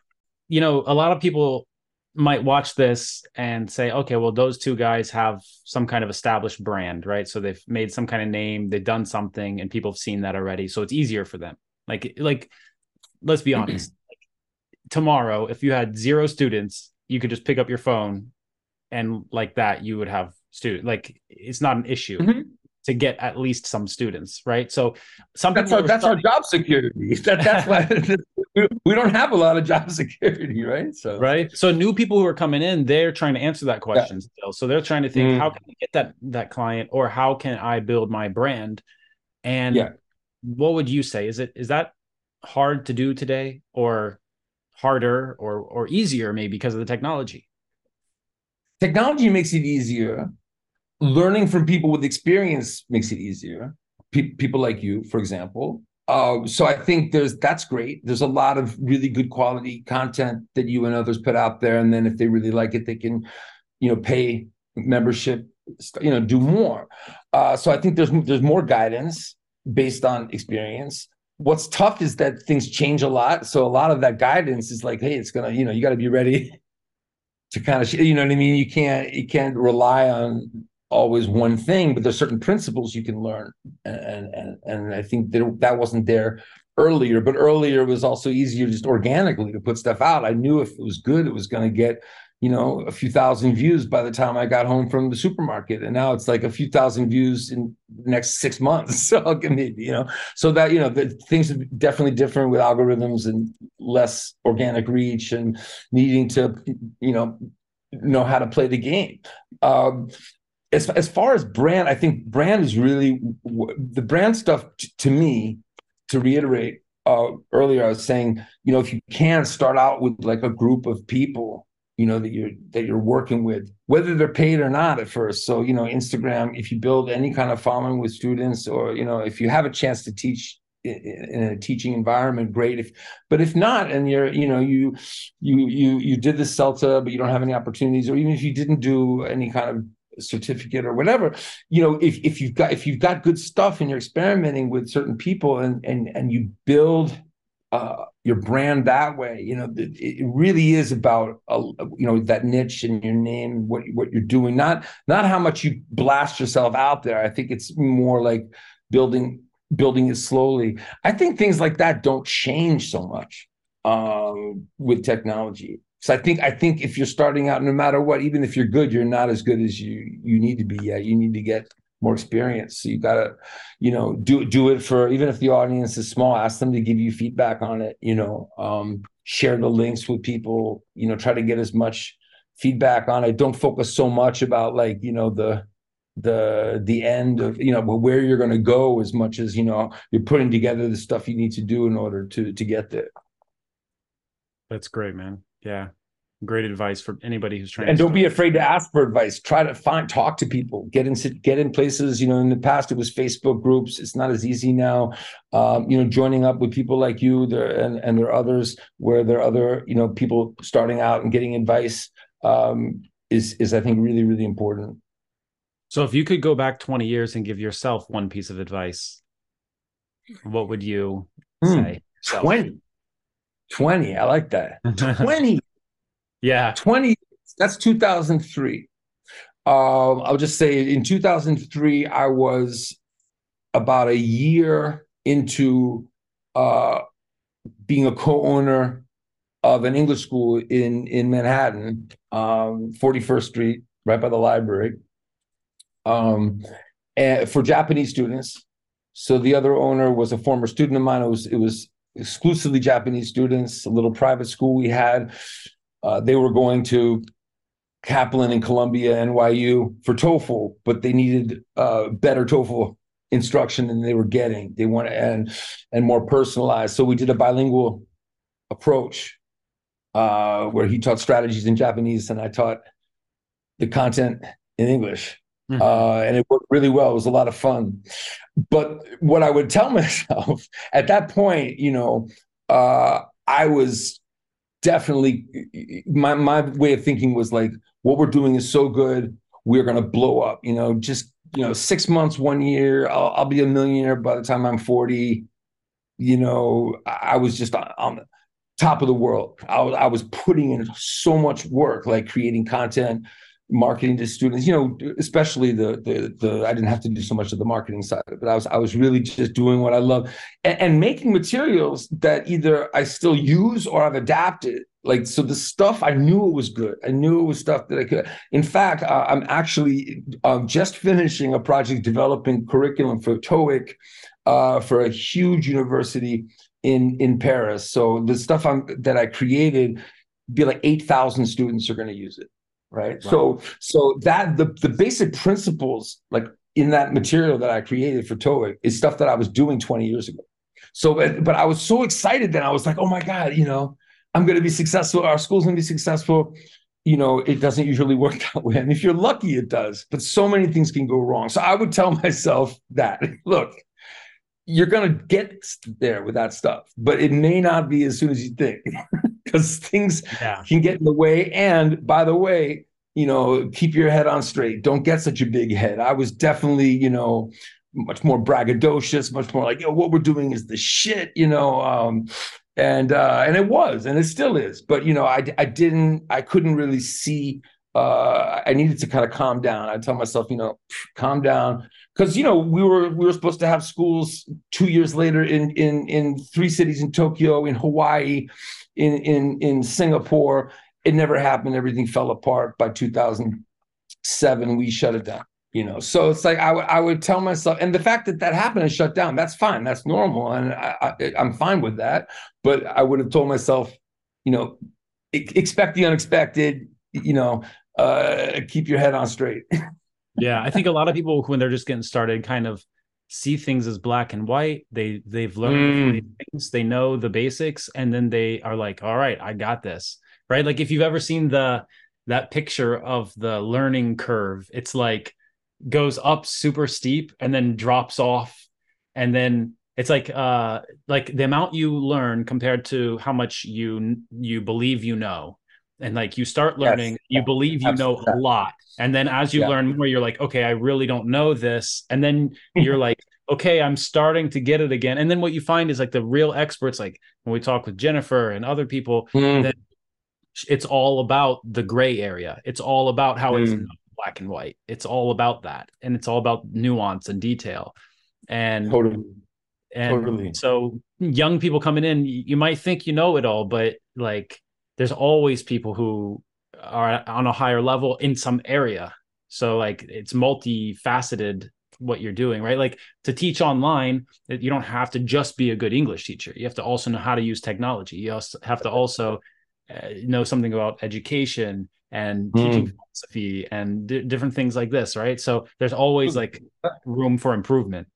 you know, a lot of people might watch this and say, okay, well, those two guys have some kind of established brand, right? So they've made some kind of name, they've done something, and people have seen that already. So it's easier for them. Like, like, let's be honest. tomorrow, if you had zero students, you could just pick up your phone, and like that, you would have student. Like, it's not an issue Mhm. to get at least some students, right? So some that's our that's our job security that, that's why we- don't have a lot of job security right so right so new people who are coming in they're trying to answer that question still so they're trying to think Mm. how can i get that that client or how can i build my brand and Yeah. what would you say is it is that hard to do today or harder or or easier maybe because of the technology technology makes it easier. Learning from people with experience makes it easier. Pe- people like you for example. Uh, so i think there's that's great. There's a lot of really good quality content that you and others put out there. And then if they really like it they can you know pay membership you know do more. Uh, so i think there's there's more guidance based on experience. What's tough is that things change a lot. So a lot of that guidance is like hey it's gonna you know you got to be ready to kind of you know what i mean? You can't you can't rely on always one thing but there's certain principles you can learn and and and i think that that wasn't there earlier but earlier was also easier just organically to put stuff out. I knew if it was good it was going to get you know, a few thousand views by the time I got home from the supermarket. And now it's like a few thousand views in the next six months. So I'll give me, you know, so that, you know, the things are definitely different with algorithms and less organic reach and needing to, you know, know how to play the game. Um, as, as far as brand, I think brand is really the brand stuff t- to me, to reiterate, uh, earlier I was saying, you know, if you can start out with like a group of people you know that you're that you're working with whether they're paid or not at first. So you know instagram if you build any kind of following with students or you know if you have a chance to teach in a teaching environment great. If but if not and you're you know you you you you did the celta but you don't have any opportunities or even if you didn't do any kind of certificate or whatever you know if, if you've got if you've got good stuff and you're experimenting with certain people and and and you build uh, your brand that way. You know, it, really is about uh, you know that niche and your name, what what you're doing, not not how much you blast yourself out there. I think it's more like building building it slowly. I think things like that don't change so much um, with technology. So I think I think if you're starting out, no matter what, even if you're good, you're not as good as you you need to be yet. You need to get more experience. So you gotta, you know, do do it for even if the audience is small, ask them to give you feedback on it, you know, um, share the links with people, you know, try to get as much feedback on it. Don't focus so much about like, you know, the the the end of you know where you're going to go as much as you know you're putting together the stuff you need to do in order to to get there that's great man yeah great advice for anybody who's trying and don't be afraid to ask for advice. Try to find talk to people. Get in get in places you know in the past it was facebook groups. It's not as easy now. Um, you know joining up with people like you there and, and there are others where there are other you know people starting out and getting advice um, is is i think really really important. So if you could go back 20 years and give yourself one piece of advice what would you hmm. say? 20 20 i like that. 20 yeah. 20, that's 2003. Um, I'll just say in 2003, I was about a year into uh, being a co-owner of an English school in in Manhattan, um, 41st Street, right by the library, um, and for Japanese students. So the other owner was a former student of mine. It was it was exclusively Japanese students. A little private school we had, uh, they were going to Kaplan and Columbia, NYU for TOEFL, but they needed uh, better TOEFL instruction than they were getting. They wanted and and more personalized. So we did a bilingual approach uh, where he taught strategies in Japanese and I taught the content in English. Mm-hmm. Uh, and it worked really well. It was a lot of fun. But what I would tell myself at that point, you know, uh, I was definitely my my way of thinking was like what we're doing is so good we're going to blow up you know just you know six months one year I'll, I'll, be a millionaire by the time i'm 40 you know i was just on, on the top of the world. I was, I was putting in so much work like creating content marketing to students you know especially the the the i didn't have to do so much of the marketing side but i was i was really just doing what i love and, and, making materials that either i still use or i've adapted. Like so the stuff i knew it was good. I knew it was stuff that i could in fact uh, i'm actually um, just finishing a project developing curriculum for TOEIC uh, for a huge university in in paris. So the stuff i'm that i created be like 8000 students are going to use it right? So so that the the basic principles like in that material that I created for TOEIC is stuff that I was doing 20 years ago. So but I was so excited that I was like, oh my God, you know, I'm gonna be successful, our school's gonna be successful. You know, it doesn't usually work that way. And if you're lucky, it does, but so many things can go wrong. So I would tell myself that look, you're gonna get there with that stuff, but it may not be as soon as you think. Because things yeah. can get in the way. And by the way, you know, keep your head on straight. Don't get such a big head. I was definitely, you know, much more braggadocious, much more like, yo, what we're doing is the shit, you know. Um, and uh, and it was, and it still is. But you know, I I didn't, I couldn't really see. Uh, I needed to kind of calm down. I tell myself, you know, calm down, because you know we were we were supposed to have schools two years later in in in three cities in Tokyo, in Hawaii, in in in Singapore, it never happened. Everything fell apart by 2007. We shut it down. You know, so it's like I would I would tell myself, and the fact that that happened and shut down, that's fine, that's normal, and I, I, I'm fine with that. But I would have told myself, you know, expect the unexpected. You know, uh, keep your head on straight. yeah, I think a lot of people when they're just getting started, kind of see things as black and white. They they've learned mm. things, they know the basics, and then they are like, all right, I got this. Right. Like if you've ever seen the that picture of the learning curve, it's like goes up super steep and then drops off. And then it's like uh like the amount you learn compared to how much you you believe you know and like you start learning yes. you believe you Absolutely. know a lot and then as you yeah. learn more you're like okay i really don't know this and then you're like okay i'm starting to get it again and then what you find is like the real experts like when we talk with jennifer and other people mm. it's all about the gray area it's all about how mm. it's black and white it's all about that and it's all about nuance and detail and totally and totally. so young people coming in you might think you know it all but like there's always people who are on a higher level in some area. So like it's multifaceted what you're doing, right? Like to teach online, you don't have to just be a good English teacher. You have to also know how to use technology. You also have to also uh, know something about education and teaching mm. philosophy and d- different things like this, right? So there's always like room for improvement.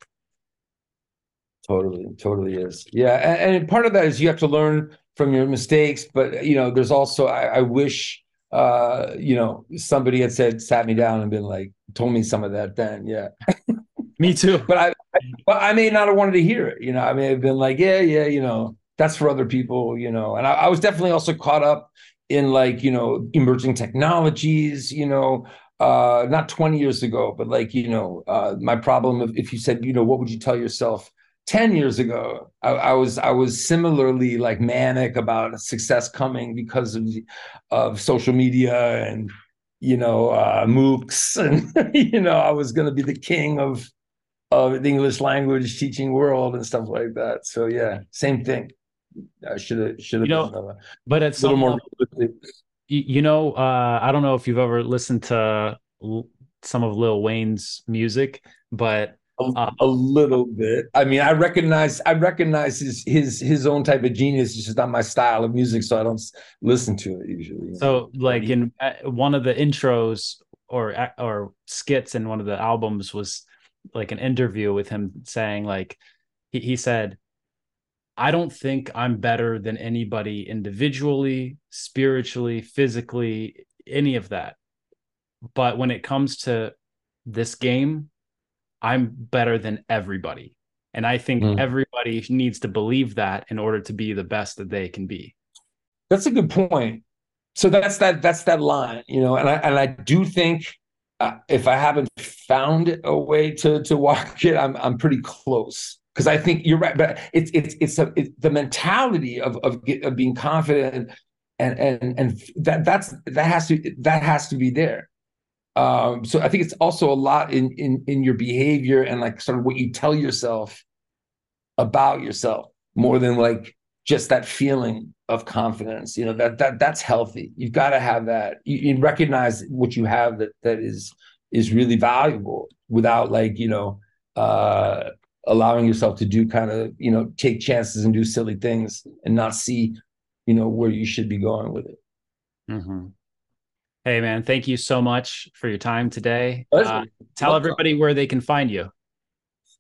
Totally, totally is. Yeah, and, and part of that is you have to learn from your mistakes, but you know, there's also I, I wish uh, you know somebody had said sat me down and been like told me some of that then. Yeah. me too. But I but I may not have wanted to hear it. You know, I may have been like, yeah, yeah, you know, that's for other people, you know. And I, I was definitely also caught up in like, you know, emerging technologies, you know, uh, not 20 years ago, but like, you know, uh, my problem of if you said, you know, what would you tell yourself 10 years ago I, I, was i was similarly like manic about success coming because of of social media and you know uh moocs and you know i was going to be the king of of the english language teaching world and stuff like that. So yeah same thing. I should have should have you know, but it's a little more level, you know uh i don't know if you've ever listened to some of lil wayne's music but a, a, little bit. I mean, I recognize I recognize his his his own type of genius. It's just not my style of music, so I don't listen to it usually. So, like in uh, one of the intros or uh, or skits in one of the albums was like an interview with him saying like he, he said I don't think I'm better than anybody individually, spiritually, physically, any of that. But when it comes to this game, I'm better than everybody. And I think mm. everybody needs to believe that in order to be the best that they can be. That's a good point. So that's that that's that line, you know, and I and I do think uh, if I haven't found a way to to walk it, I'm I'm pretty close because I think you're right. But it's it's it's, a, it's the mentality of of, of being confident and and and that that's that has to that has to be there. Um, so I think it's also a lot in in in your behavior and like sort of what you tell yourself about yourself more than like just that feeling of confidence. You know that that that's healthy. You've got to have that. You, you recognize what you have that that is is really valuable without like you know uh allowing yourself to do kind of you know take chances and do silly things and not see you know where you should be going with it. Mm-hmm. Hey, man, thank you so much for your time today. Uh, tell everybody where they can find you.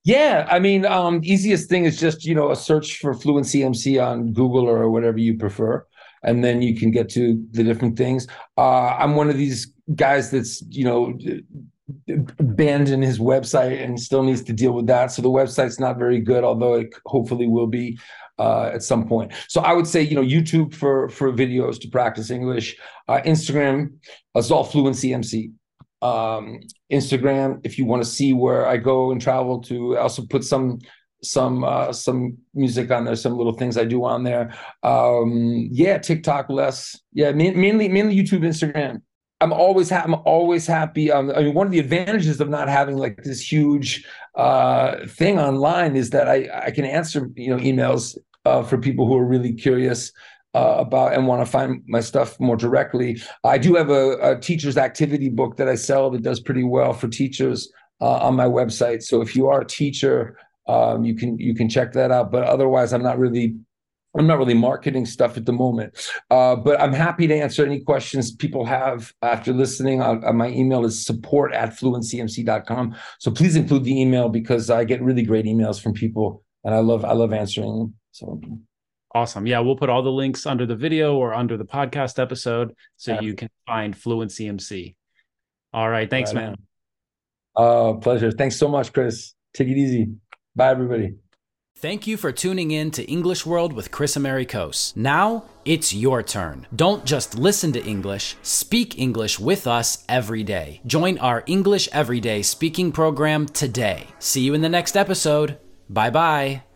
Yeah, I mean, um, easiest thing is just you know a search for Fluency MC on Google or whatever you prefer, and then you can get to the different things. Uh, I'm one of these guys that's you know abandoned his website and still needs to deal with that. So the website's not very good, although it hopefully will be uh, at some point. So I would say, you know, YouTube for for videos to practice English. Uh, Instagram is all Fluency MC. Um, Instagram, if you want to see where I go and travel to, I also put some some uh, some music on there, some little things I do on there. Um, yeah, TikTok less. Yeah, mainly mainly YouTube, Instagram. I'm always ha- I'm always happy. Um, I mean, one of the advantages of not having like this huge uh, thing online is that I I can answer you know emails uh, for people who are really curious. uh, about and want to find my stuff more directly, I do have a, a, teacher's activity book that I sell that does pretty well for teachers uh, on my website. So if you are a teacher, um, you can you can check that out. But otherwise, I'm not really I'm not really marketing stuff at the moment, uh, but I'm happy to answer any questions people have after listening. Uh, uh my email is support at fluencymc.com. So please include the email because I get really great emails from people and I love I love answering them. So awesome. Yeah, we'll put all the links under the video or under the podcast episode so yeah. you can find Fluency MC. All right. Thanks, right. man. Uh pleasure. Thanks so much, Kris. Take it easy. Bye everybody. Thank you for tuning in to English World with Kris Amerikos. Now it's your turn. Don't just listen to English, speak English with us every day. Join our English Everyday speaking program today. See you in the next episode. Bye bye.